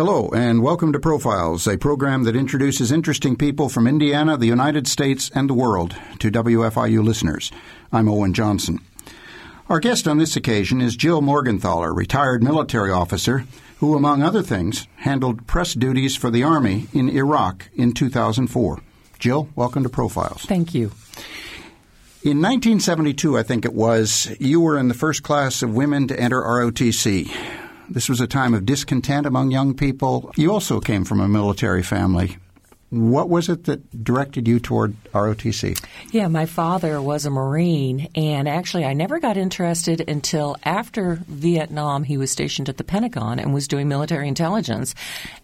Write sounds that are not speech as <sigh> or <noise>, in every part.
Hello, and welcome to Profiles, a program that introduces interesting people from Indiana, the United States, and the world to WFIU listeners. I'm Owen Johnson. Our guest on this occasion is Jill Morgenthaler, retired military officer who, among other things, handled press duties for the Army in Iraq in 2004. Jill, welcome to Profiles. Thank you. In 1972, I think it was, you were in the first class of women to enter ROTC. This was a time of discontent among young people. You also came from a military family. What was it that directed you toward ROTC? Yeah, my father was a Marine, and actually, I never got interested until after Vietnam. He was stationed at the Pentagon and was doing military intelligence,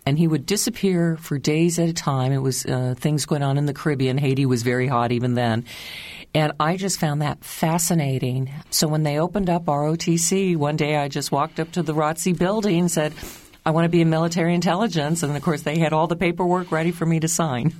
and he would disappear for days at a time. It was uh, things going on in the Caribbean. Haiti was very hot even then. And I just found that fascinating. So when they opened up ROTC, one day I just walked up to the ROTC building and said, I want to be in military intelligence. And of course, they had all the paperwork ready for me to sign.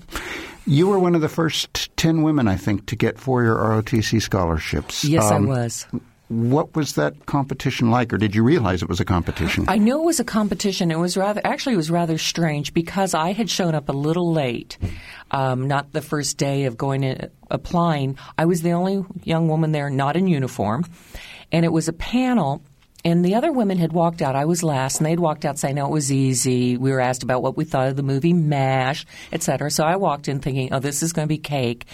You were one of the first 10 women, I think, to get four year ROTC scholarships. Yes, um, I was. What was that competition like, or did you realize it was a competition? I knew it was a competition. It was rather actually it was rather strange because I had shown up a little late, um, not the first day of going to applying. I was the only young woman there not in uniform, and it was a panel. And the other women had walked out. I was last, and they'd walked out saying, "No, it was easy." We were asked about what we thought of the movie MASH, etc. So I walked in thinking, "Oh, this is going to be cake."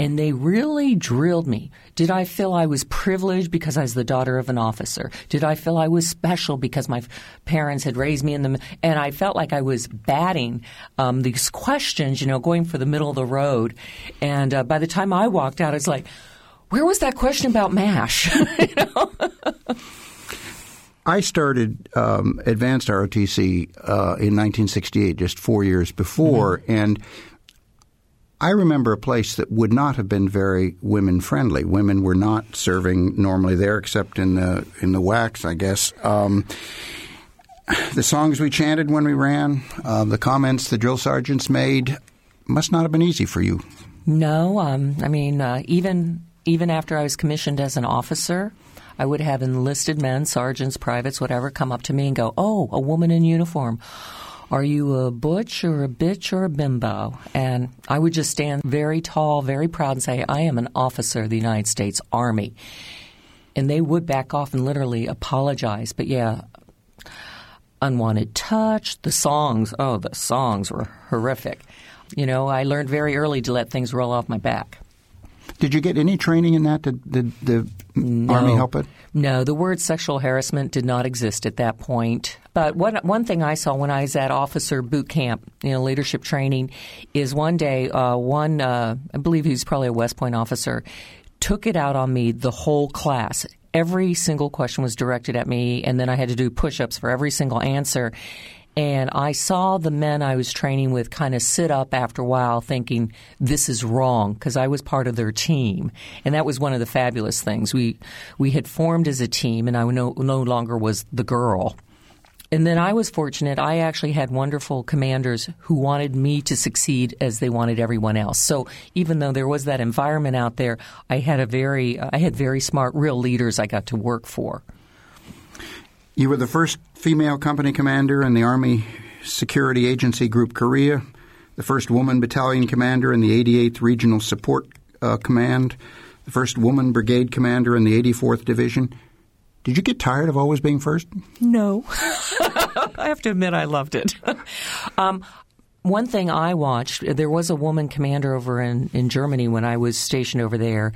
And they really drilled me. Did I feel I was privileged because I was the daughter of an officer? Did I feel I was special because my parents had raised me in the and I felt like I was batting um, these questions, you know, going for the middle of the road. And uh, by the time I walked out, it's like, where was that question about Mash? <laughs> I started um, advanced ROTC uh, in 1968, just four years before, mm-hmm. and I remember a place that would not have been very women friendly. Women were not serving normally there, except in the in the WACs, I guess. Um, the songs we chanted when we ran, uh, the comments the drill sergeants made, must not have been easy for you. No, um, I mean uh, even even after I was commissioned as an officer. I would have enlisted men, sergeants, privates, whatever, come up to me and go, "Oh, a woman in uniform." Are you a butch or a bitch or a bimbo? And I would just stand very tall, very proud, and say, I am an officer of the United States Army. And they would back off and literally apologize. But yeah, unwanted touch, the songs, oh, the songs were horrific. You know, I learned very early to let things roll off my back. Did you get any training in that? Did, did the no. Army help it? No, the word sexual harassment did not exist at that point. But one one thing I saw when I was at officer boot camp, you know, leadership training, is one day uh, one uh, I believe he was probably a West Point officer took it out on me the whole class. Every single question was directed at me, and then I had to do push ups for every single answer. And I saw the men I was training with kind of sit up after a while thinking, this is wrong, because I was part of their team. And that was one of the fabulous things. We, we had formed as a team, and I no, no longer was the girl. And then I was fortunate. I actually had wonderful commanders who wanted me to succeed as they wanted everyone else. So even though there was that environment out there, I had a very, I had very smart, real leaders I got to work for. You were the first female company commander in the Army Security Agency Group Korea, the first woman battalion commander in the 88th Regional Support uh, Command, the first woman brigade commander in the 84th Division. Did you get tired of always being first? No. <laughs> I have to admit I loved it. <laughs> um, one thing I watched, there was a woman commander over in, in Germany when I was stationed over there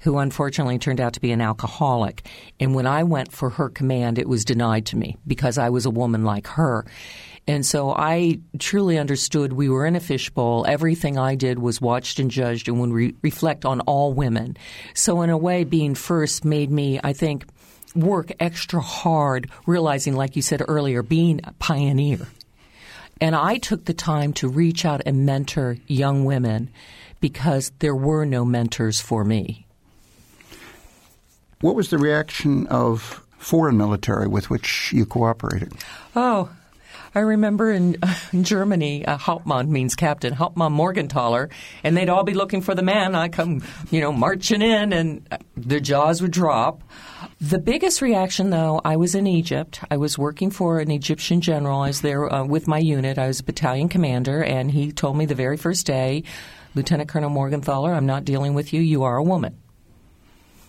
who unfortunately turned out to be an alcoholic. And when I went for her command, it was denied to me because I was a woman like her. And so I truly understood we were in a fishbowl. Everything I did was watched and judged and would re- reflect on all women. So in a way, being first made me, I think, work extra hard, realizing, like you said earlier, being a pioneer. And I took the time to reach out and mentor young women because there were no mentors for me. What was the reaction of foreign military with which you cooperated? Oh, I remember <laughs> in, Germany, uh, Hauptmann means captain, Hauptmann Morgenthaler, and they'd all be looking for the man. I come, you know, marching in, and their jaws would drop. The biggest reaction, though, I was in Egypt. I was working for an Egyptian general. I was there uh, with my unit. I was a battalion commander, and he told me the very first day, Lieutenant Colonel Morgenthaler, I'm not dealing with you. You are a woman.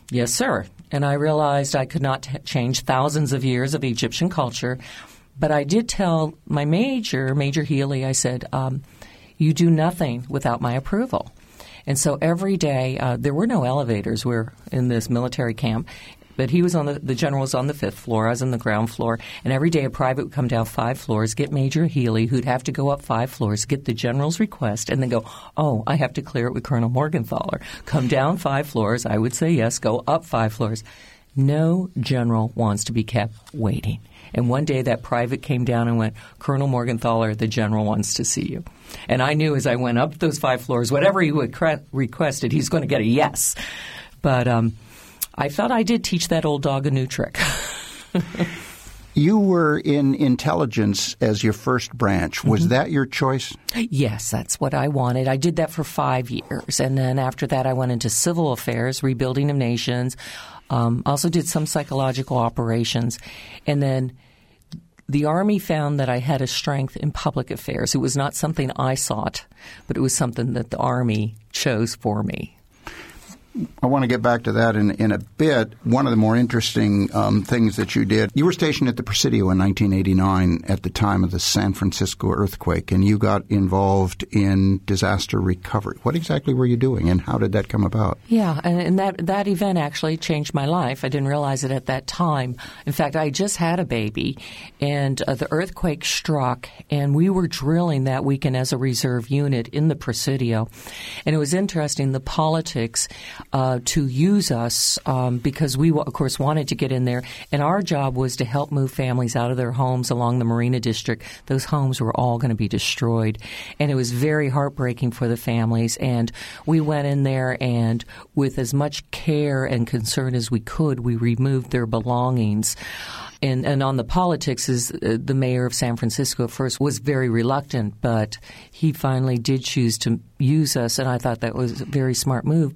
Yes, sir. And I realized I could not t- change thousands of years of Egyptian culture. But I did tell my major, Major Healy, I said, um, You do nothing without my approval. And so every day, uh, there were no elevators. We we're in this military camp. But he was on the, the general was on the fifth floor. I was on the ground floor. And every day a private would come down five floors, get Major Healy, who'd have to go up five floors, get the general's request, and then go, oh, I have to clear it with Colonel Morgenthaler. Come down five floors. I would say yes, go up five floors. No general wants to be kept waiting. And one day that private came down and went, Colonel Morgenthaler, the general wants to see you. And I knew as I went up those five floors, whatever he would cre- requested, he's going to get a yes. But um, I felt I did teach that old dog a new trick. <laughs> you were in intelligence as your first branch. Was mm-hmm. that your choice? Yes, that's what I wanted. I did that for five years. And then after that, I went into civil affairs, rebuilding of nations. Um, also did some psychological operations. And then the Army found that I had a strength in public affairs. It was not something I sought, but it was something that the Army chose for me. I want to get back to that in, in a bit. One of the more interesting um, things that you did, you were stationed at the Presidio in 1989 at the time of the San Francisco earthquake, and you got involved in disaster recovery. What exactly were you doing, and how did that come about? Yeah, and that that event actually changed my life. I didn't realize it at that time. In fact, I just had a baby, and uh, the earthquake struck, and we were drilling that weekend as a reserve unit in the Presidio, and it was interesting. The politics uh, to use us um, because we, of course, wanted to get in there. And our job was to help move families out of their homes along the Marina District. Those homes were all going to be destroyed. And it was very heartbreaking for the families. And we went in there and, with as much care and concern as we could, we removed their belongings and and on the politics is uh, the mayor of San Francisco at first was very reluctant, but he finally did choose to use us, and I thought that was a very smart move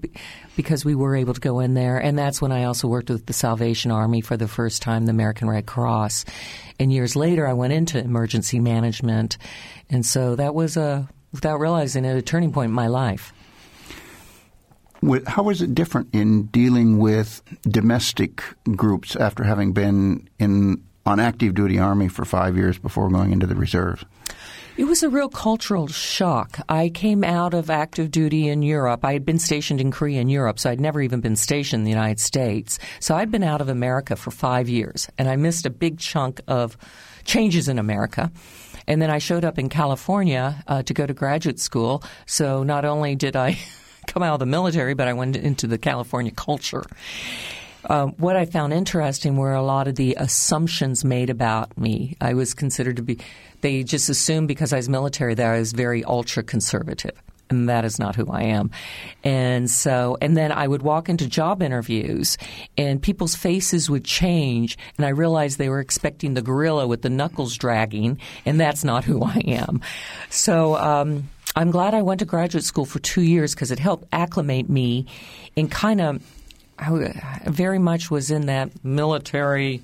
because we were able to go in there, and that's when I also worked with the Salvation Army for the first time, the American Red Cross, and years later I went into emergency management, and so that was a without realizing it a turning point in my life how is it different in dealing with domestic groups after having been in on active duty army for five years before going into the reserves? It was a real cultural shock. I came out of active duty in Europe. I had been stationed in Korea and Europe, so I'd never even been stationed in the United States. So I'd been out of America for five years, and I missed a big chunk of changes in America. And then I showed up in California uh, to go to graduate school. So not only did I <laughs> come out of the military, but I went into the California culture. Uh, what I found interesting were a lot of the assumptions made about me. I was considered to be, they just assumed because I was military that I was very ultra conservative. And that is not who I am. And so, and then I would walk into job interviews and people's faces would change. And I realized they were expecting the gorilla with the knuckles dragging. And that's not who I am. So, um, I'm glad I went to graduate school for two years because it helped acclimate me in kind of, I very much was in that military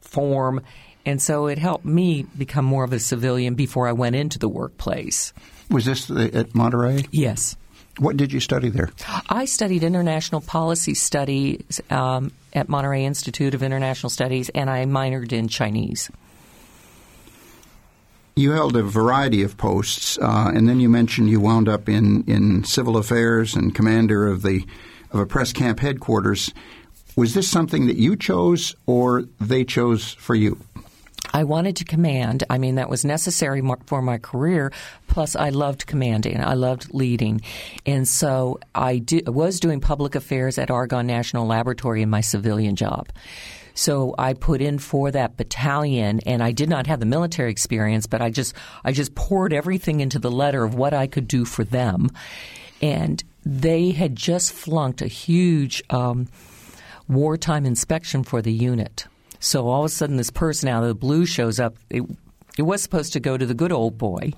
form. And so it helped me become more of a civilian before I went into the workplace. Was this at Monterey? Yes. What did you study there? I studied international policy studies um, at Monterey Institute of International Studies, and I minored in Chinese. You held a variety of posts, uh, and then you mentioned you wound up in, in civil affairs and commander of the of a press camp headquarters. Was this something that you chose, or they chose for you? I wanted to command. I mean, that was necessary for my career. Plus, I loved commanding. I loved leading. And so I do, was doing public affairs at Argonne National Laboratory in my civilian job. So I put in for that battalion, and I did not have the military experience, but I just I just poured everything into the letter of what I could do for them, and they had just flunked a huge um, wartime inspection for the unit. So all of a sudden, this person out of the blue shows up. It, it was supposed to go to the good old boy.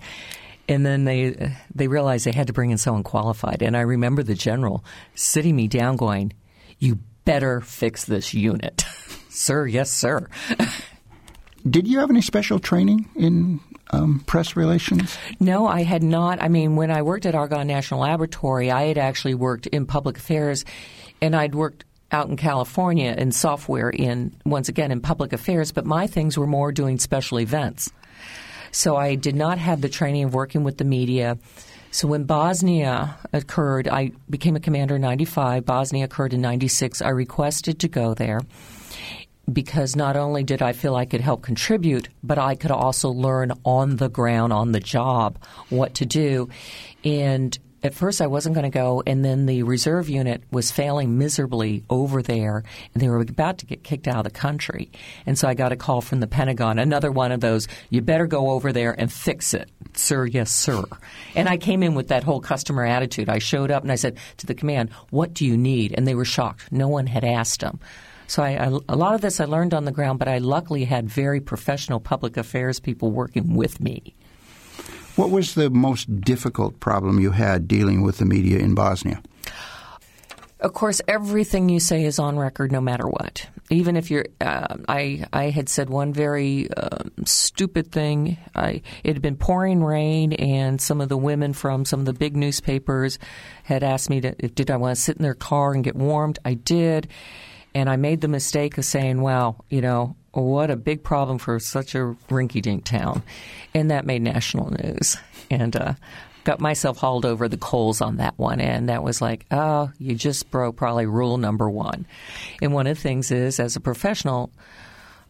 And then they they realized they had to bring in someone qualified. And I remember the general sitting me down, going, "You better fix this unit, <laughs> sir. Yes, sir." <laughs> Did you have any special training in um, press relations? No, I had not. I mean, when I worked at Argonne National Laboratory, I had actually worked in public affairs, and I'd worked out in California in software in once again in public affairs, but my things were more doing special events. So I did not have the training of working with the media. So when Bosnia occurred, I became a commander in 95. Bosnia occurred in 96. I requested to go there because not only did I feel I could help contribute, but I could also learn on the ground, on the job, what to do. And at first I wasn't going to go, and then the reserve unit was failing miserably over there, and they were about to get kicked out of the country. And so I got a call from the Pentagon, another one of those, you better go over there and fix it. Sir, yes, sir. And I came in with that whole customer attitude. I showed up and I said to the command, what do you need? And they were shocked. No one had asked them. So I, I, a lot of this I learned on the ground, but I luckily had very professional public affairs people working with me. What was the most difficult problem you had dealing with the media in Bosnia? Of course, everything you say is on record, no matter what. Even if you're, uh, I I had said one very uh, stupid thing. I it had been pouring rain, and some of the women from some of the big newspapers had asked me to, did I want to sit in their car and get warmed. I did, and I made the mistake of saying, "Well, you know, what a big problem for such a rinky-dink town," and that made national news. And uh, got myself hauled over the coals on that one, and that was like, oh, you just broke probably rule number one. And one of the things is, as a professional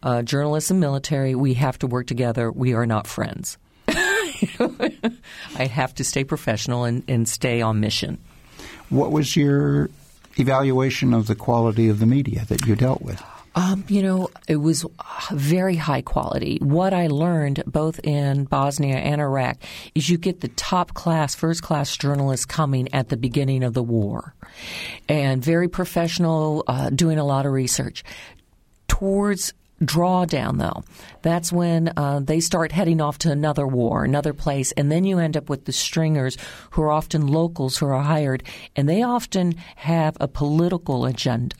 uh, journalist and military, we have to work together. We are not friends. <laughs> I have to stay professional and, and stay on mission. What was your evaluation of the quality of the media that you dealt with? Um, you know, it was very high quality. What I learned both in Bosnia and Iraq is you get the top class, first class journalists coming at the beginning of the war and very professional, uh, doing a lot of research. Towards drawdown, though, that's when uh, they start heading off to another war, another place, and then you end up with the stringers who are often locals who are hired, and they often have a political agenda.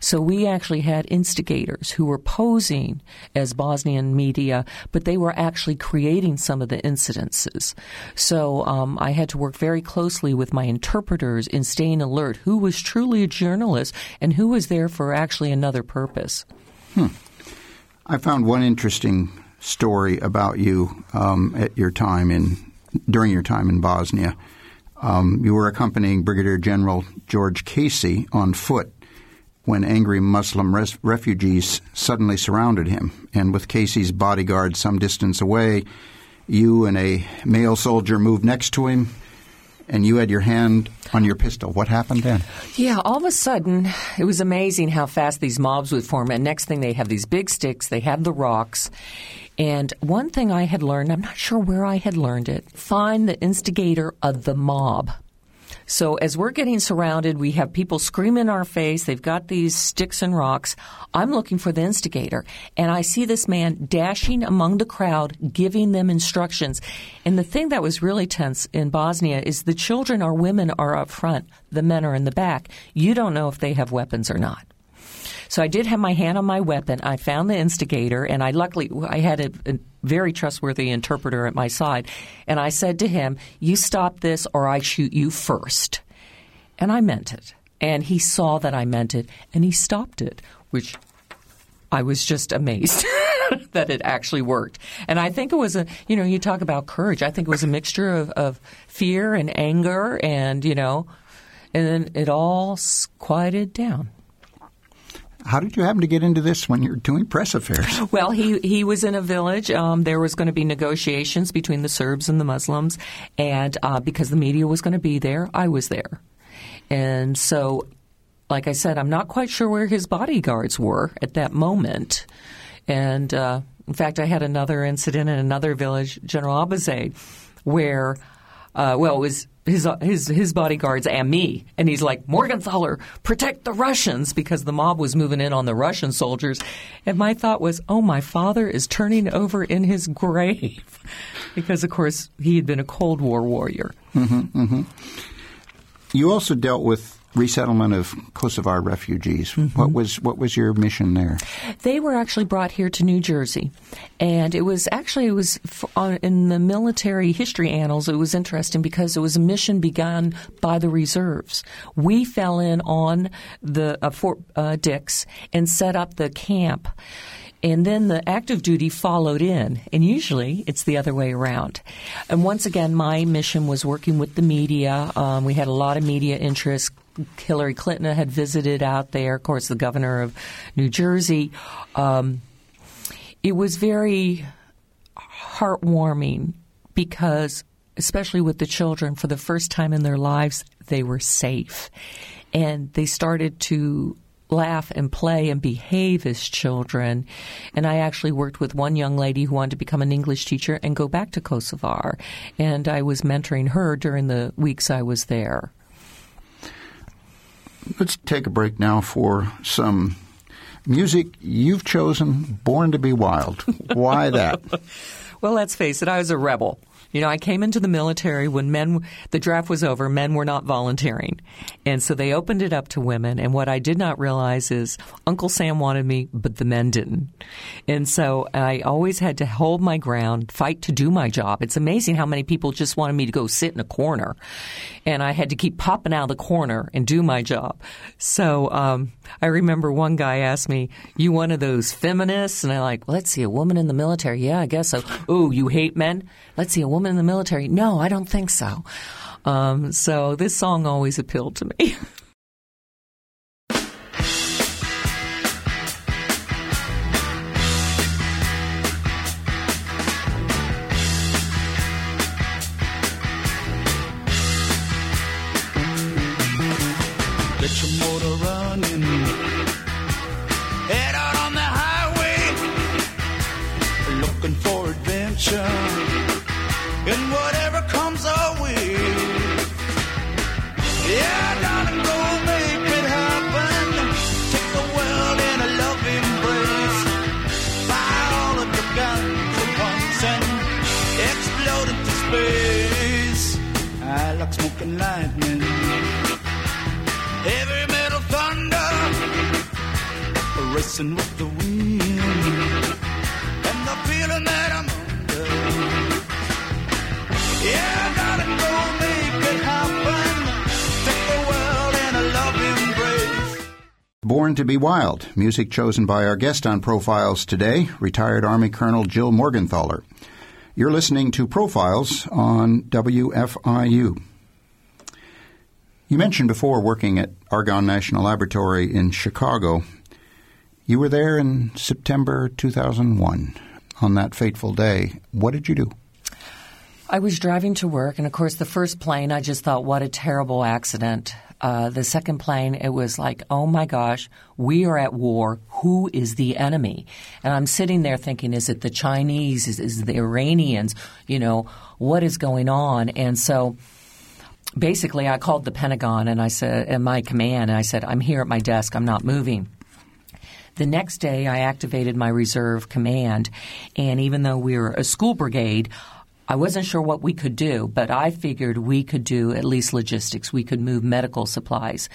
So we actually had instigators who were posing as Bosnian media, but they were actually creating some of the incidences. So um, I had to work very closely with my interpreters in staying alert who was truly a journalist and who was there for actually another purpose. Hmm. I found one interesting story about you um, at your time in during your time in Bosnia. Um, you were accompanying Brigadier General George Casey on foot when angry Muslim res- refugees suddenly surrounded him. And with Casey's bodyguard some distance away, you and a male soldier moved next to him, and you had your hand on your pistol. What happened then? Yeah, all of a sudden, it was amazing how fast these mobs would form. And next thing, they have these big sticks, they have the rocks. And one thing I had learned, I'm not sure where I had learned it, find the instigator of the mob. So as we're getting surrounded, we have people screaming in our face. They've got these sticks and rocks. I'm looking for the instigator. And I see this man dashing among the crowd, giving them instructions. And the thing that was really tense in Bosnia is the children or women are up front. The men are in the back. You don't know if they have weapons or not. So I did have my hand on my weapon. I found the instigator, and I luckily I had a, a, very trustworthy interpreter at my side, and I said to him, "You stop this, or I shoot you first. And I meant it. And he saw that I meant it, and he stopped it, which I was just amazed. <laughs> that it actually worked. And I think it was a, you know, you talk about courage. I think it was a mixture of, of fear and anger and, you know, and then it all quieted down. How did you happen to get into this when you're doing press affairs? <laughs> Well, he he was in a village. Um, there was going to be negotiations between the Serbs and the Muslims, and uh, because the media was going to be there, I was there, and so. Like I said, I'm not quite sure where his bodyguards were at that moment. And uh, in fact, I had another incident in another village, General Abizaid, where uh, well, it was his his his bodyguards and me, and he's like Morgenthaler, protect the Russians because the mob was moving in on the Russian soldiers, and my thought was, oh, my father is turning over in his grave, <laughs> because of course he had been a Cold War warrior. Mm-hmm, mm-hmm. You also dealt with resettlement of Kosovar refugees. Mm-hmm. What was what was your mission there? They were actually brought here to New Jersey, and it was actually it was in the military history annals. It was interesting because it was a mission begun by the reserves. We fell in on the uh, Fort uh, Dix and set up the camp. And then the active duty followed in, and usually it's the other way around. And once again, my mission was working with the media. Um, we had a lot of media interest Hillary Clinton had visited out there, of course, the governor of New Jersey. Um, it was very heartwarming because, especially with the children, for the first time in their lives, they were safe. And they started to laugh and play and behave as children. And I actually worked with one young lady who wanted to become an English teacher and go back to Kosovar. And I was mentoring her during the weeks I was there. Let's take a break now for some music you've chosen, Born to be Wild. Why that? <laughs> well, let's face it, I was a rebel. You know, I came into the military when men, the draft was over, men were not volunteering. And so they opened it up to women. And what I did not realize is Uncle Sam wanted me, but the men didn't. And so I always had to hold my ground, fight to do my job. It's amazing how many people just wanted me to go sit in a corner. And I had to keep popping out of the corner and do my job. So um, I remember one guy asked me, You one of those feminists? And I'm like, well, Let's see, a woman in the military. Yeah, I guess so. Oh, you hate men? Let's see, a woman in the military. No, I don't think so. Um, so this song always appealed to me. <laughs> racing with the wind and the feeling that I'm under. Yeah, go make it happen. Take the world in a loving embrace. Born to be Wild, music chosen by our guest on Profiles today, retired Army Colonel Jill Morgenthaler. You're listening to Profiles on WFIU. You mentioned before working at Argonne National Laboratory in Chicago. You were there in September 2001 on that fateful day. What did you do? I was driving to work, and of course, the first plane, I just thought, what a terrible accident. Uh, the second plane, it was like, oh my gosh, we are at war. Who is the enemy? And I'm sitting there thinking, is it the Chinese? Is, is it the Iranians? You know, what is going on? And so basically, I called the Pentagon and I said, and my command, and I said, I'm here at my desk. I'm not moving. The next day, I activated my reserve command, and even though we were a school brigade, I wasn't sure what we could do, but I figured we could do at least logistics. We could move medical supplies.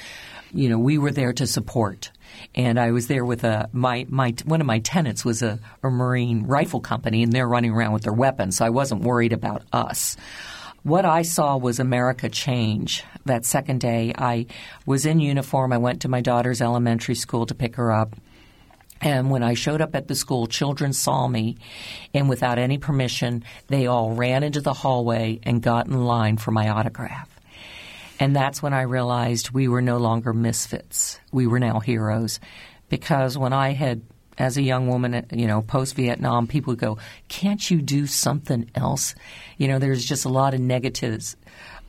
You know, we were there to support. And I was there with a my my one of my tenants was a, a Marine rifle company, and they're running around with their weapons, so I wasn't worried about us. What I saw was America change. That second day, I was in uniform. I went to my daughter's elementary school to pick her up. And when I showed up at the school, children saw me, and without any permission, they all ran into the hallway and got in line for my autograph. And that's when I realized we were no longer misfits. We were now heroes. Because when I had, as a young woman, you know, post Vietnam, people would go, Can't you do something else? You know, there's just a lot of negatives,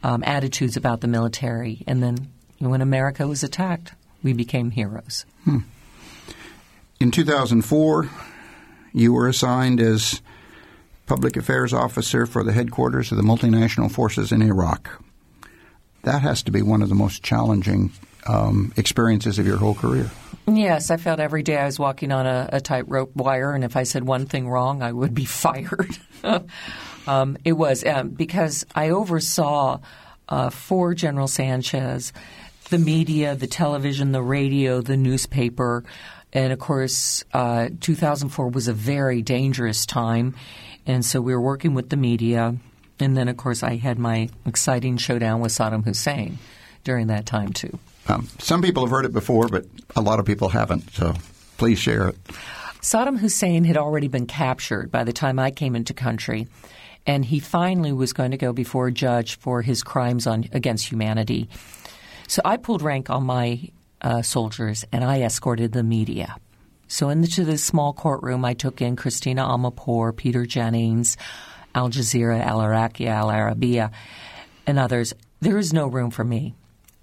um, attitudes about the military. And then when America was attacked, we became heroes. Hmm. In 2004, you were assigned as public affairs officer for the headquarters of the multinational forces in Iraq. That has to be one of the most challenging um, experiences of your whole career. Yes, I felt every day I was walking on a, a tightrope wire, and if I said one thing wrong, I would be <laughs> fired. <laughs> um, it was um, because I oversaw uh, for General Sanchez the media, the television, the radio, the newspaper. And of course, uh, 2004 was a very dangerous time. And so we were working with the media. And then, of course, I had my exciting showdown with Saddam Hussein during that time, too. Um, some people have heard it before, but a lot of people haven't. So please share it. Saddam Hussein had already been captured by the time I came into country, and he finally was going to go before a judge for his crimes on against humanity. So I pulled rank on my uh, soldiers and I escorted the media. So into this small courtroom, I took in Christina Amanpour, Peter Jennings, Al Jazeera, Al Iraqi, Al Arabiya, and others. There is no room for me.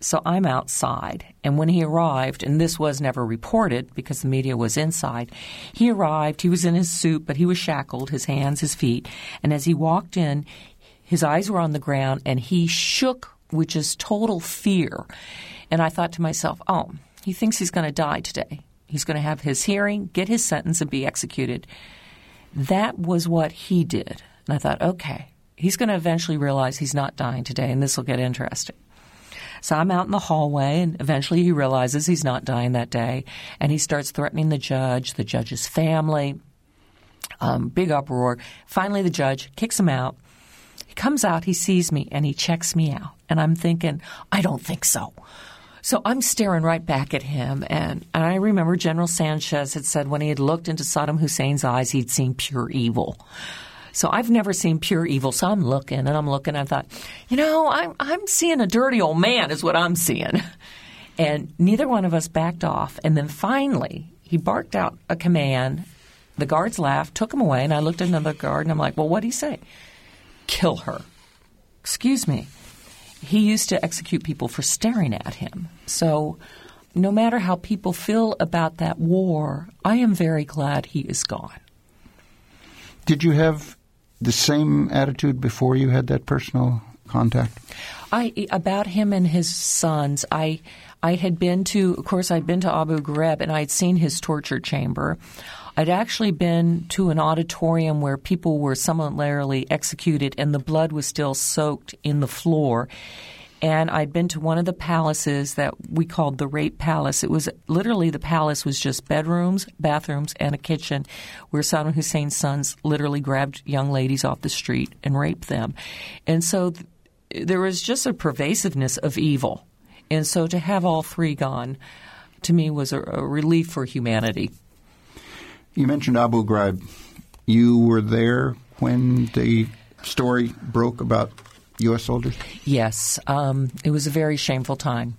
So I'm outside. And when he arrived, and this was never reported because the media was inside, he arrived. He was in his suit, but he was shackled, his hands, his feet. And as he walked in, his eyes were on the ground and he shook which is total fear. And I thought to myself, oh, he thinks he's going to die today. He's going to have his hearing, get his sentence, and be executed. That was what he did. And I thought, okay, he's going to eventually realize he's not dying today, and this will get interesting. So I'm out in the hallway, and eventually he realizes he's not dying that day, and he starts threatening the judge, the judge's family. Um, big uproar. Finally, the judge kicks him out. He comes out, he sees me, and he checks me out. And I'm thinking, I don't think so. So I'm staring right back at him. And, and I remember General Sanchez had said when he had looked into Saddam Hussein's eyes, he'd seen pure evil. So I've never seen pure evil. So I'm looking and I'm looking. I thought, you know, I'm, I'm seeing a dirty old man, is what I'm seeing. <laughs> And neither one of us backed off. And then finally, he barked out a command. The guards laughed, took him away, and I looked at another guard and I'm like, well, what'd he say? Kill her. Excuse me. He used to execute people for staring at him. So no matter how people feel about that war, I am very glad he is gone. Did you have the same attitude before you had that personal contact? I about him and his sons. I I had been to, of course, I'd been to Abu Ghraib and I'd seen his torture chamber. I'd actually been to an auditorium where people were summarily executed and the blood was still soaked in the floor and I'd been to one of the palaces that we called the Rape Palace. It was literally the palace was just bedrooms, bathrooms, and a kitchen where Saddam Hussein's sons literally grabbed young ladies off the street and raped them. And so th- there was just a pervasiveness of evil. And so to have all three gone to me was a, a relief for humanity. You mentioned Abu Ghraib. You were there when the story broke about U.S. soldiers? Yes. Um, it was a very shameful time.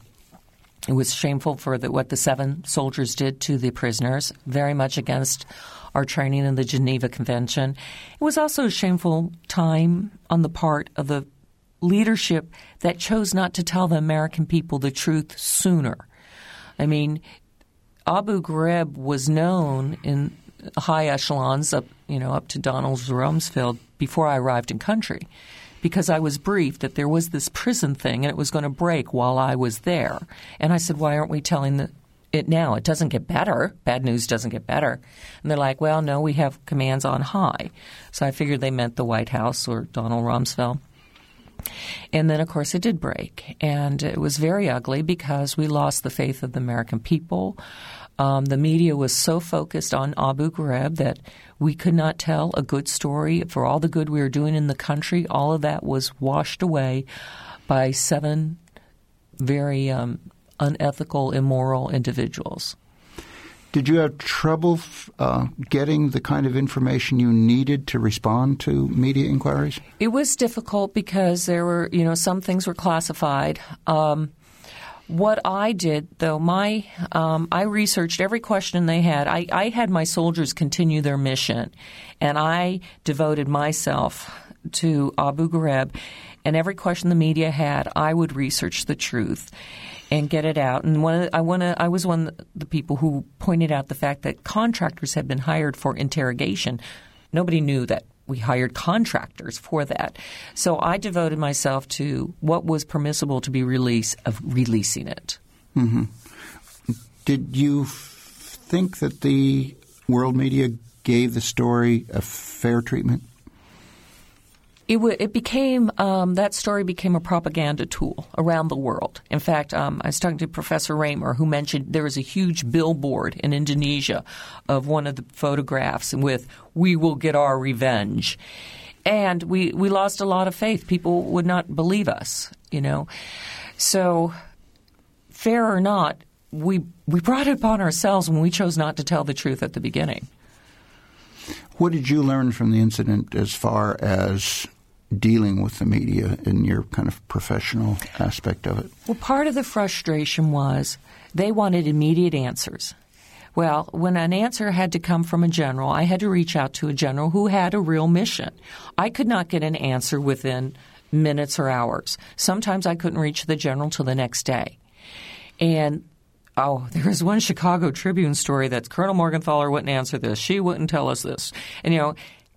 It was shameful for the, what the seven soldiers did to the prisoners, very much against our training in the Geneva Convention. It was also a shameful time on the part of the leadership that chose not to tell the American people the truth sooner. I mean, Abu Ghraib was known in high echelons up, you know, up to Donald Rumsfeld before I arrived in country because I was briefed that there was this prison thing and it was going to break while I was there. And I said, why aren't we telling the, it now? It doesn't get better. Bad news doesn't get better. And they're like, well, no, we have commands on high. So I figured they meant the White House or Donald Rumsfeld. And then, of course, it did break. And it was very ugly because we lost the faith of the American people. Um, the media was so focused on Abu Ghraib that we could not tell a good story for all the good we were doing in the country. All of that was washed away by seven very um, unethical, immoral individuals. Did you have trouble uh, getting the kind of information you needed to respond to media inquiries? It was difficult because there were, you know, some things were classified. Um, what I did, though, my um, I researched every question they had. I, I had my soldiers continue their mission, and I devoted myself to Abu Ghraib. And every question the media had, I would research the truth and get it out. And one, I want to. I was one of the people who pointed out the fact that contractors had been hired for interrogation. Nobody knew that we hired contractors for that. So I devoted myself to what was permissible to be released of releasing it. Mm-hmm. Did you think that the world media gave the story a fair treatment? It, w- it became um, that story became a propaganda tool around the world. In fact, um, I was talking to Professor Raymer, who mentioned there was a huge billboard in Indonesia of one of the photographs with "We will get our revenge," and we we lost a lot of faith. People would not believe us, you know. So, fair or not, we we brought it upon ourselves when we chose not to tell the truth at the beginning. What did you learn from the incident as far as dealing with the media in your kind of professional aspect of it? Well, part of the frustration was they wanted immediate answers. Well, when an answer had to come from a general, I had to reach out to a general who had a real mission. I could not get an answer within minutes or hours. Sometimes I couldn't reach the general till the next day. And Oh, <laughs> there was one Chicago Tribune story that Colonel Morgenthaler wouldn't answer this. She wouldn't tell us this. And you know,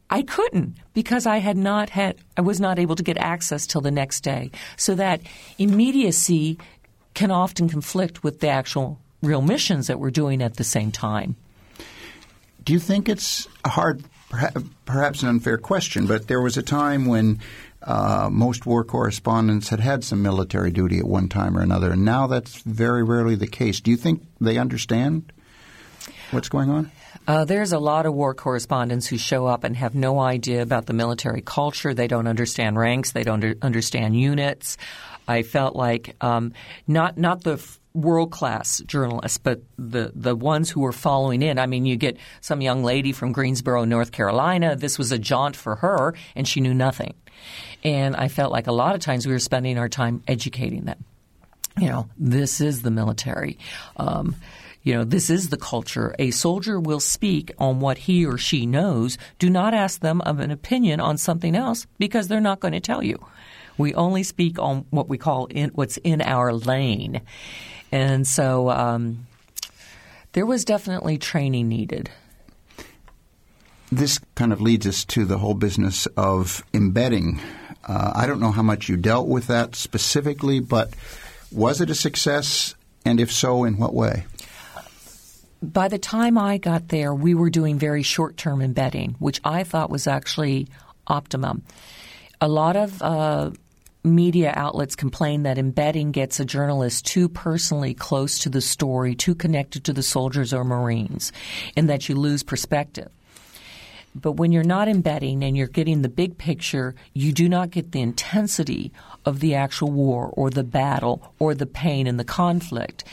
I couldn't because I had not had I was not able to get access till the next day. So that immediacy can often conflict with the actual real missions that we're doing at the same time. Do you think it's a hard perhaps an unfair question, but there was a time when uh, most war correspondents had had some military duty at one time or another, and now that's very rarely the case. Do you think they understand what's going on? Uh, there's a lot of war correspondents who show up and have no idea about the military culture. They don't understand ranks. They don't understand units. I felt like um, not not the world class journalists, but the the ones who were following in. I mean, you get some young lady from Greensboro, North Carolina. This was a jaunt for her, and she knew nothing. And I felt like a lot of times we were spending our time educating them. You know, this is the military. Um, you know, this is the culture. A soldier will speak on what he or she knows. Do not ask them of an opinion on something else because they're not going to tell you. We only speak on what we call in, what's in our lane. And so um, there was definitely training needed. This kind of leads us to the whole business of embedding. Uh, I don't know how much you dealt with that specifically, but was it a success? And if so, in what way? By the time I got there, we were doing very short term embedding, which I thought was actually optimum. A lot of uh, media outlets complain that embedding gets a journalist too personally close to the story, too connected to the soldiers or Marines, and that you lose perspective. But when you're not embedding and you're getting the big picture, you do not get the intensity of the actual war or the battle or the pain and the conflict.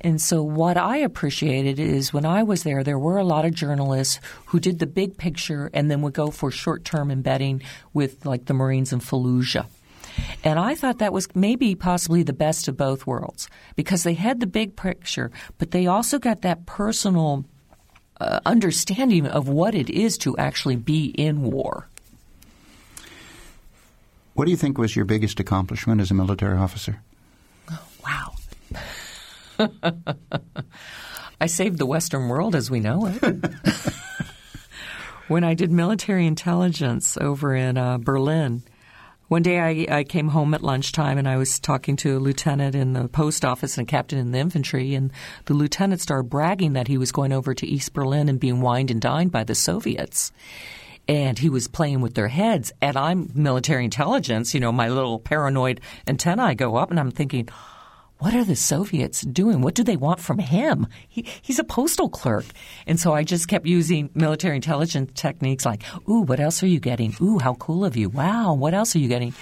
And so, what I appreciated is when I was there, there were a lot of journalists who did the big picture and then would go for short term embedding with, like, the Marines in Fallujah. And I thought that was maybe possibly the best of both worlds because they had the big picture, but they also got that personal uh, understanding of what it is to actually be in war. What do you think was your biggest accomplishment as a military officer? Oh, wow. <laughs> I saved the Western world as we know it. <laughs> when I did military intelligence over in uh, Berlin, one day I, I, came home at lunchtime and I was talking to a lieutenant in the post office and a captain in the infantry, and the lieutenant started bragging that he was going over to East Berlin and being wined and dined by the Soviets. And he was playing with their heads. And I'm military intelligence, you know, my little paranoid antennae go up, and I'm thinking, what are the Soviets doing? What do they want from him? He, he's a postal clerk. And so I just kept using military intelligence techniques like, ooh, what else are you getting? Ooh, how cool of you. Wow, what else are you getting?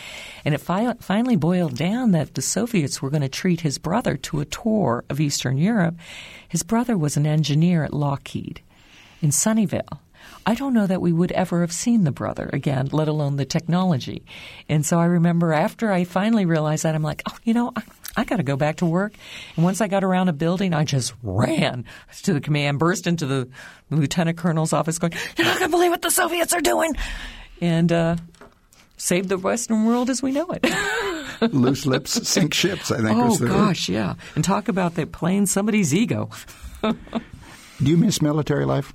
And it fi- finally boiled down that the Soviets were going to treat his brother to a tour of Eastern Europe. His brother was an engineer at Lockheed in Sunnyvale. I don't know that we would ever have seen the brother again, let alone the technology. And so I remember after I finally realized that, I'm like, oh, you know, I, I got to go back to work. And once I got around a building, I just ran to the command, burst into the lieutenant colonel's office going, You're not going to believe what the Soviets are doing. And uh, saved the Western world as we know it. <laughs> Loose lips sink ships, I think. Oh, gosh, yeah. And talk about that playing somebody's ego. <laughs> do you miss military life?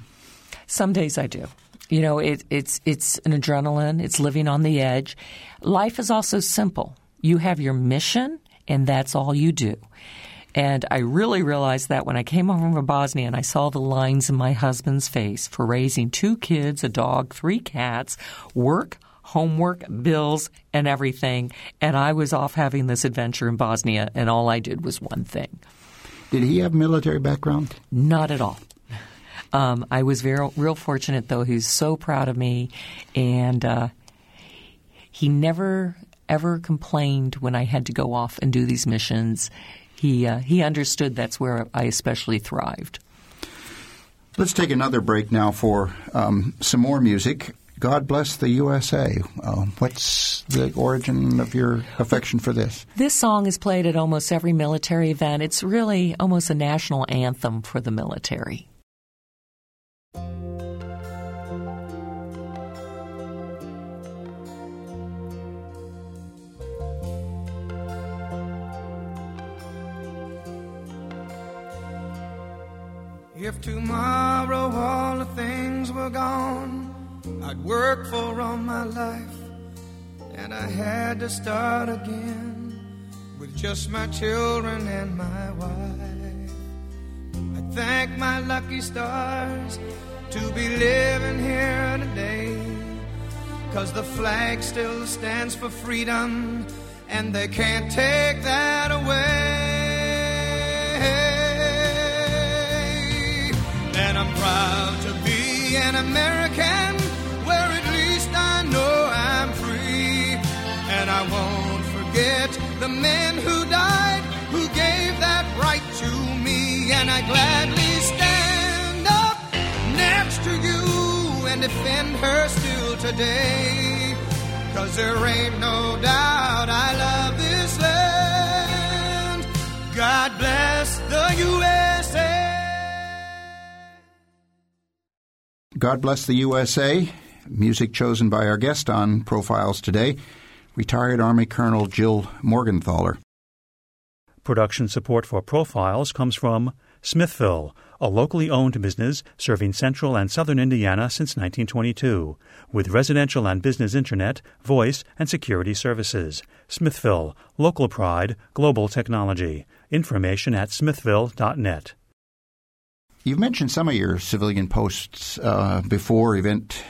Some days I do. You know, it, it's it's an adrenaline. It's living on the edge. Life is also simple. You have your mission, and that's all you do. And I really realized that when I came home from Bosnia and I saw the lines in my husband's face for raising two kids, a dog, three cats, work, homework, bills, and everything. And I was off having this adventure in Bosnia, and all I did was one thing. Did he have military background? Not at all. Um, I was very real fortunate though. He's so proud of me, and uh, he never ever complained when I had to go off and do these missions. He uh, he understood that's where I especially thrived. Let's take another break now for um, some more music. God bless the USA. Uh, what's the origin of your affection for this? This song is played at almost every military event. It's really almost a national anthem for the military. If tomorrow all the things were gone I'd worked for all my life and I had to start again with just my children and my wife. I thank my lucky stars to be living here today cause the flag still stands for freedom and they can't take that away. And I'm proud to be an American where at least I know I'm free. And I won't forget the men who died, who gave that right to me. And I gladly next to you and defend her still today. Cause there ain't no doubt I love this land. God bless the USA. God bless the USA. Music chosen by our guest on Profiles today, retired Army Colonel Jill Morgenthaler. Production support for Profiles comes from Smithville, a locally owned business serving central and southern Indiana since 1922, with residential and business internet, voice, and security services. Smithville, local pride, global technology. Information at smithville.net. You've mentioned some of your civilian posts uh, before event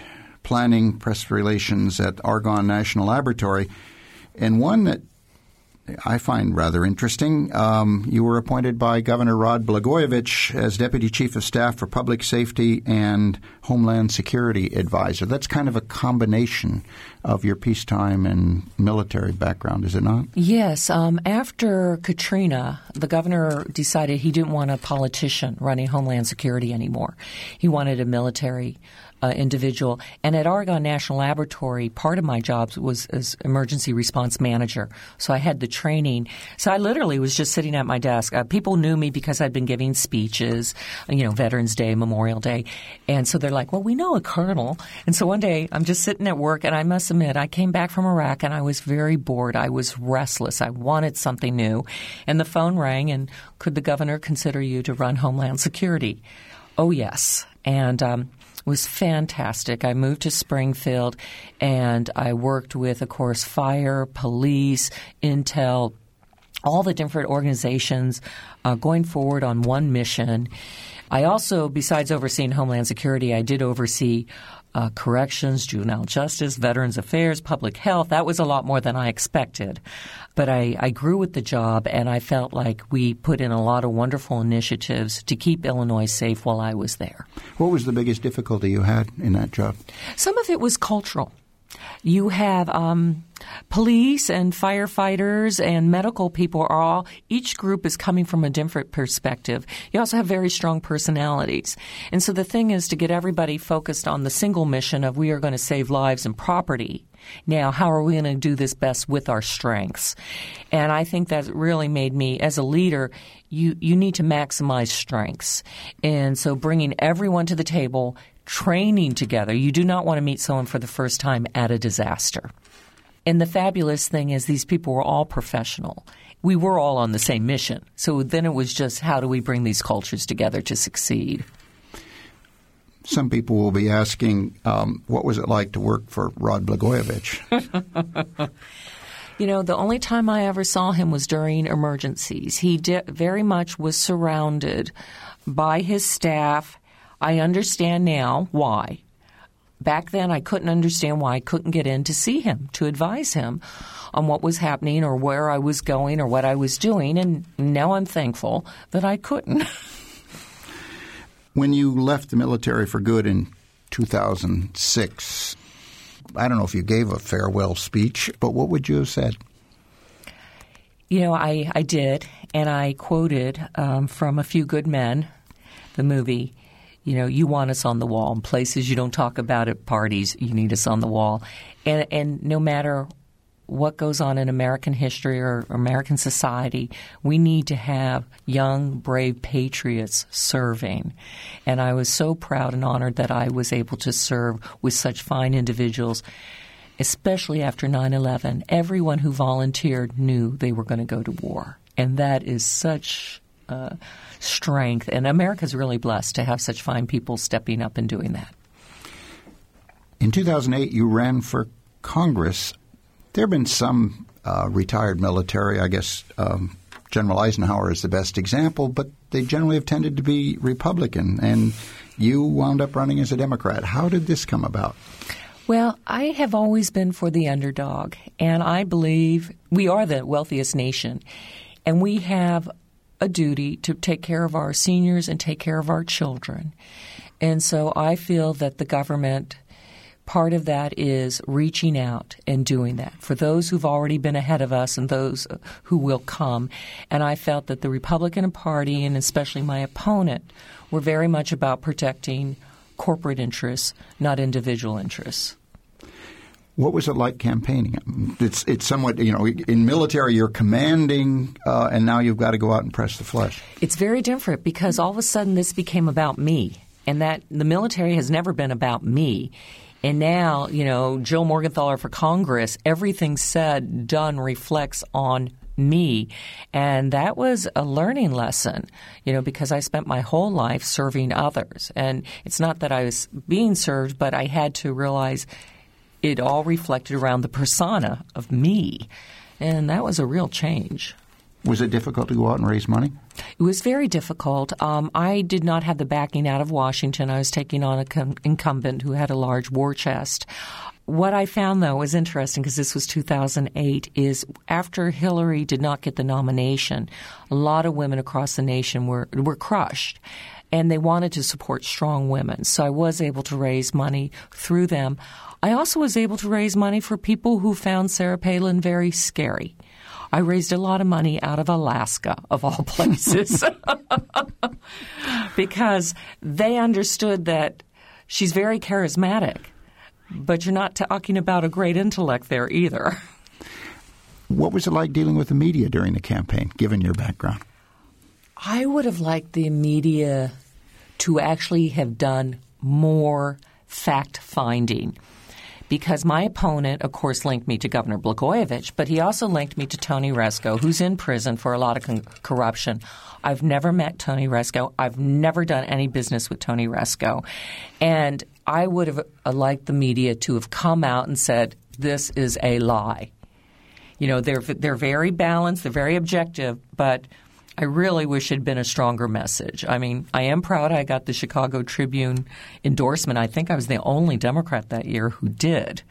planning, press relations at Argonne National Laboratory, and one that I find rather interesting. Um, you were appointed by Governor Rod Blagojevich as Deputy Chief of Staff for Public Safety and Homeland Security Advisor. That's kind of a combination of your peacetime and military background, is it not? Yes. Um, after Katrina, the governor decided he didn't want a politician running Homeland Security anymore. He wanted a military uh, individual. And at Argonne National Laboratory, part of my job was as emergency response manager. So I had the training. So I literally was just sitting at my desk. Uh, people knew me because I'd been giving speeches, you know, Veterans Day, Memorial Day. And so they're like, well, we know a colonel. And so one day I'm just sitting at work and I must admit, I came back from Iraq and I was very bored. I was restless. I wanted something new. And the phone rang and could the governor consider you to run Homeland Security? Oh, yes. And um, was fantastic. I moved to Springfield and I worked with, of course, fire, police, intel, all the different organizations uh, going forward on one mission. I also, besides overseeing Homeland Security, I did oversee uh, corrections, juvenile justice, veterans affairs, public health. That was a lot more than I expected. But I, I grew with the job and I felt like we put in a lot of wonderful initiatives to keep Illinois safe while I was there. What was the biggest difficulty you had in that job? Some of it was cultural. You have um, police and firefighters and medical people are all, each group is coming from a different perspective. You also have very strong personalities. And so the thing is to get everybody focused on the single mission of we are going to save lives and property. Now, how are we going to do this best with our strengths? And I think that really made me, as a leader, you, you need to maximize strengths. And so bringing everyone to the table, training together. You do not want to meet someone for the first time at a disaster. And the fabulous thing is, these people were all professional. We were all on the same mission. So then it was just how do we bring these cultures together to succeed? some people will be asking, um, what was it like to work for Rod Blagojevich? <laughs> you know, the only time I ever saw him was during emergencies. He did, very much was surrounded by his staff. I understand now why. Back then, I couldn't understand why I couldn't get in to see him, to advise him on what was happening or where I was going or what I was doing. And now I'm thankful that I couldn't. <laughs> when you left the military for good in 2006, I don't know if you gave a farewell speech, but what would you have said? You know, I, I did, and I quoted um, from A Few Good Men, the movie. You know, you want us on the wall. In places you don't talk about at parties, you need us on the wall. And, and no matter what goes on in American history or American society, we need to have young, brave patriots serving. And I was so proud and honored that I was able to serve with such fine individuals, especially after 9 11. Everyone who volunteered knew they were going to go to war. And that is such uh, strength. And America's really blessed to have such fine people stepping up and doing that. In 2008, you ran for Congress there have been some uh, retired military, I guess um, General Eisenhower is the best example, but they generally have tended to be Republican, and you wound up running as a Democrat. How did this come about? Well, I have always been for the underdog, and I believe we are the wealthiest nation, and we have a duty to take care of our seniors and take care of our children. And so I feel that the government part of that is reaching out and doing that for those who've already been ahead of us and those uh, who will come. And I felt that the Republican Party and especially my opponent were very much about protecting corporate interests, not individual interests. What was it like campaigning? It's it's somewhat you know in military you're commanding, uh, and now you've got to go out and press the flesh. It's very different because all of a sudden this became about me, and that the military has never been about me. And now, you know, Joe Morgenthaler for Congress, everything said, done reflects on me. And that was a learning lesson, you know, because I spent my whole life serving others. And it's not that I was being served, but I had to realize it all reflected around the persona of me. And that was a real change. Was it difficult to go out and raise money? It was very difficult. Um, I did not have the backing out of Washington. I was taking on an com- incumbent who had a large war chest. What I found, though, was interesting because this was 2008, is after Hillary did not get the nomination, a lot of women across the nation were, were crushed and they wanted to support strong women. So I was able to raise money through them. I also was able to raise money for people who found Sarah Palin very scary. I raised a lot of money out of Alaska, of all <laughs> places, <laughs> because they understood that she's very charismatic, but you're not talking about a great intellect there either. What was it like dealing with the media during the campaign, given your background? I would have liked the media to actually have done more fact finding because my opponent, of course, linked me to Governor Blagojevich, but he also linked me to Tony Rezko, who's in prison for a lot of con- corruption. I've never met Tony Rezko. I've never done any business with Tony Rezko. And I would have uh, liked the media to have come out and said, this is a lie. You know, they're, they're very balanced, they're very objective, but – I really wish it had been a stronger message. I mean, I am proud I got the Chicago Tribune endorsement. I think I was the only Democrat that year who did.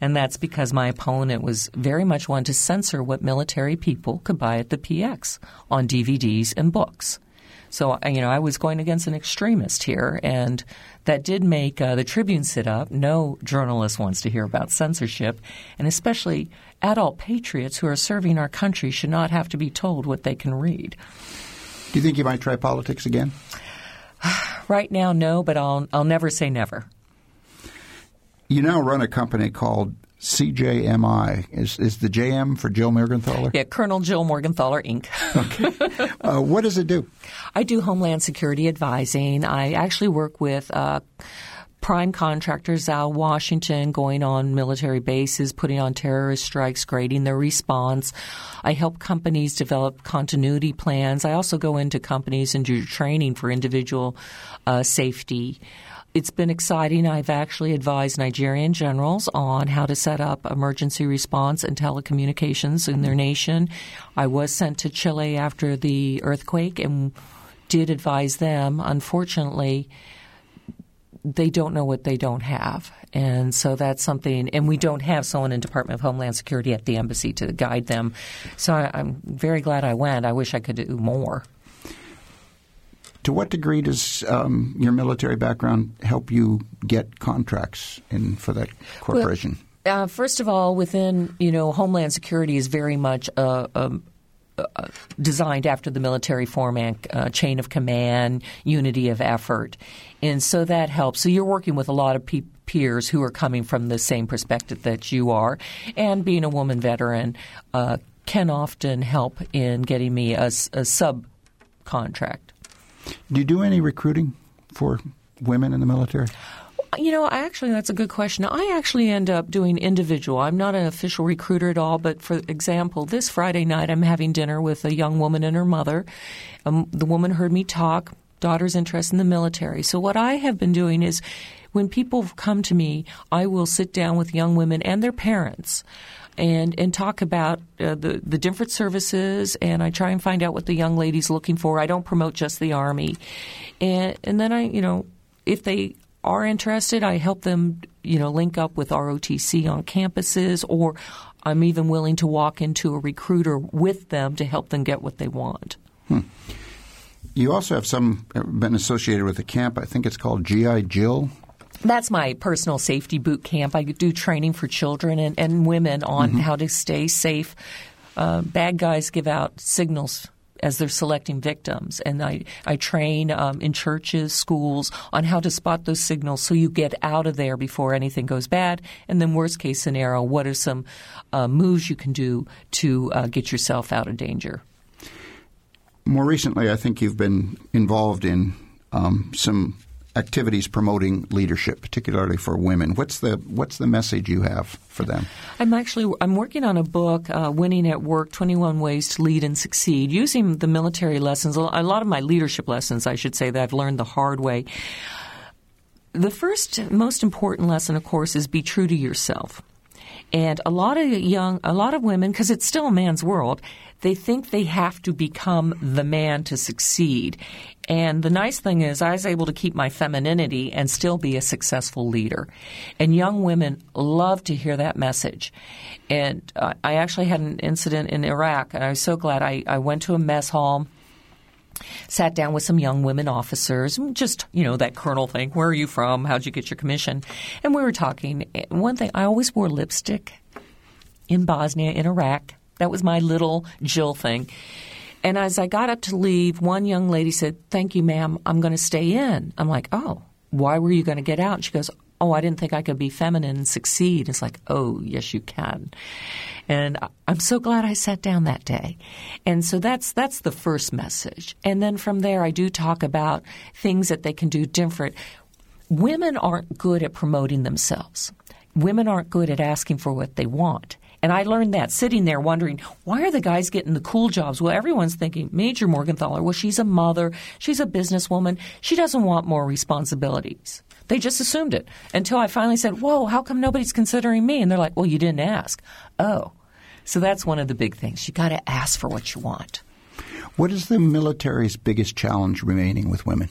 And that's because my opponent was very much one to censor what military people could buy at the PX on DVDs and books. So, you know, I was going against an extremist here, and that did make uh, the Tribune sit up. No journalist wants to hear about censorship, and especially adult patriots who are serving our country should not have to be told what they can read. Do you think you might try politics again? <sighs> right now, no, but I'll I'll never say never. You now run a company called CJMI. Is is the JM for Jill Morgenthaler? Yeah, Colonel Jill Morgenthaler Inc. <laughs> okay. Uh, what does it do? I do homeland security advising. I actually work with. Uh, prime contractors out Washington going on military bases, putting on terrorist strikes, grading their response. I help companies develop continuity plans. I also go into companies and do training for individual uh, safety it's been exciting. I've actually advised Nigerian generals on how to set up emergency response and telecommunications in their nation. I was sent to Chile after the earthquake and did advise them. Unfortunately, they don't know what they don't have. And so that's something, and we don't have someone in Department of Homeland Security at the embassy to guide them. So I, am very glad I went. I wish I could do more. To what degree does um, your military background help you get contracts in for that corporation? Well, uh, first of all, within you know Homeland Security is very much a, a designed after the military format, uh, chain of command, unity of effort. And so that helps. So you're working with a lot of pe- peers who are coming from the same perspective that you are. And being a woman veteran uh, can often help in getting me a, a subcontract. Do you do any recruiting for women in the military? You know, actually, that's a good question. I actually end up doing individual. I'm not an official recruiter at all, but for example, this Friday night, I'm having dinner with a young woman and her mother. Um, the woman heard me talk, daughter's interest in the military. So, what I have been doing is when people come to me, I will sit down with young women and their parents and and talk about uh, the the different services, and I try and find out what the young lady's looking for. I don't promote just the army, and and then I you know if they are interested, I help them you know link up with ROTC on campuses, or I'm even willing to walk into a recruiter with them to help them get what they want. Hmm. You also have some uh, been associated with a camp. I think it's called GI Jill that's my personal safety boot camp. I do training for children and, and women on mm-hmm. how to stay safe. Uh, bad guys give out signals as they're selecting victims. And I, I train um, in churches, schools on how to spot those signals so you get out of there before anything goes bad. And then, worst case scenario, what are some uh, moves you can do to uh, get yourself out of danger? More recently, I think you've been involved in um, some activities promoting leadership, particularly for women. What's the what's the message you have for them? I'm actually I'm working on a book, uh, "Winning at Work: 21 Ways to Lead and Succeed," using the military lessons. A lot of my leadership lessons, I should say, that I've learned the hard way. The first most important lesson, of course, is be true to yourself. And a lot of young, a lot of women, because it's still a man's world, they think they have to become the man to succeed. And the nice thing is, I was able to keep my femininity and still be a successful leader. And young women love to hear that message. And uh, I actually had an incident in Iraq, and I was so glad I, I went to a mess hall sat down with some young women officers, just, you know, that colonel thing. Where are you from? How'd you get your commission? And we were talking. One thing, I always wore lipstick in Bosnia, in Iraq. That was my little Jill thing. And as I got up to leave, one young lady said, Thank you, ma'am. I'm going to stay in. I'm like, Oh, why were you going to get out? And she goes, Oh, I didn't think I could be feminine and succeed. It's like, Oh, yes, you can. And I'm so glad I sat down that day. And so that's that's the first message. And then from there I do talk about things that they can do different. Women aren't good at promoting themselves. Women aren't good at asking for what they want. And I learned that sitting there wondering, why are the guys getting the cool jobs? Well, everyone's thinking Major Morgenthaler, well, she's a mother, she's a businesswoman, she doesn't want more responsibilities. They just assumed it until I finally said, Whoa, how come nobody's considering me? And they're like, Well, you didn't ask. Oh. So that's one of the big things. You got to ask for what you want. What is the military's biggest challenge remaining with women?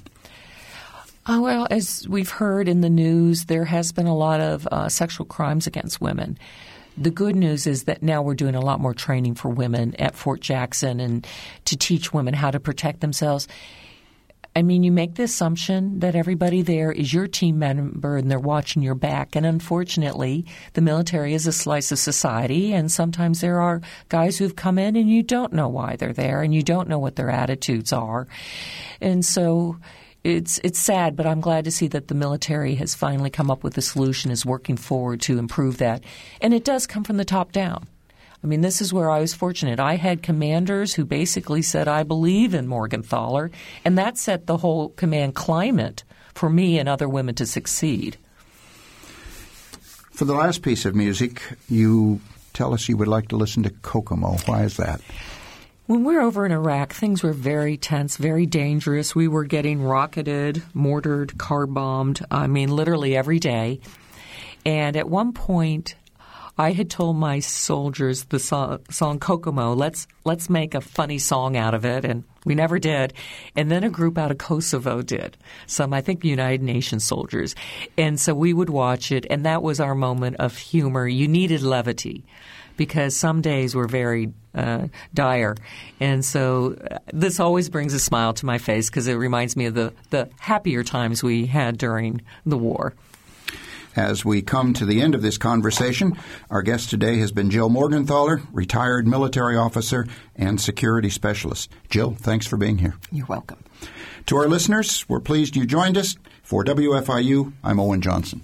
Uh, well, as we've heard in the news, there has been a lot of uh, sexual crimes against women. The good news is that now we're doing a lot more training for women at Fort Jackson and to teach women how to protect themselves. I mean, you make the assumption that everybody there is your team member and they're watching your back. And unfortunately, the military is a slice of society. And sometimes there are guys who've come in and you don't know why they're there and you don't know what their attitudes are. And so it's it's sad, but I'm glad to see that the military has finally come up with a solution, is working forward to improve that. And it does come from the top down. I mean, this is where I was fortunate. I had commanders who basically said, I believe in Morgenthaler, and that set the whole command climate for me and other women to succeed. For the last piece of music, you tell us you would like to listen to Kokomo. Why is that? When we were over in Iraq, things were very tense, very dangerous. We were getting rocketed, mortared, car bombed, I mean, literally every day. And at one point, I had told my soldiers the song, song Kokomo, let's, let's make a funny song out of it. And we never did. And then a group out of Kosovo did. Some, I think, United Nations soldiers. And so we would watch it, and that was our moment of humor. You needed levity because some days were very uh, dire. And so uh, this always brings a smile to my face because it reminds me of the, the happier times we had during the war. As we come to the end of this conversation, our guest today has been Jill Morgenthaler, retired military officer and security specialist. Jill, thanks for being here. You're welcome. To our listeners, we're pleased you joined us. For WFIU, I'm Owen Johnson.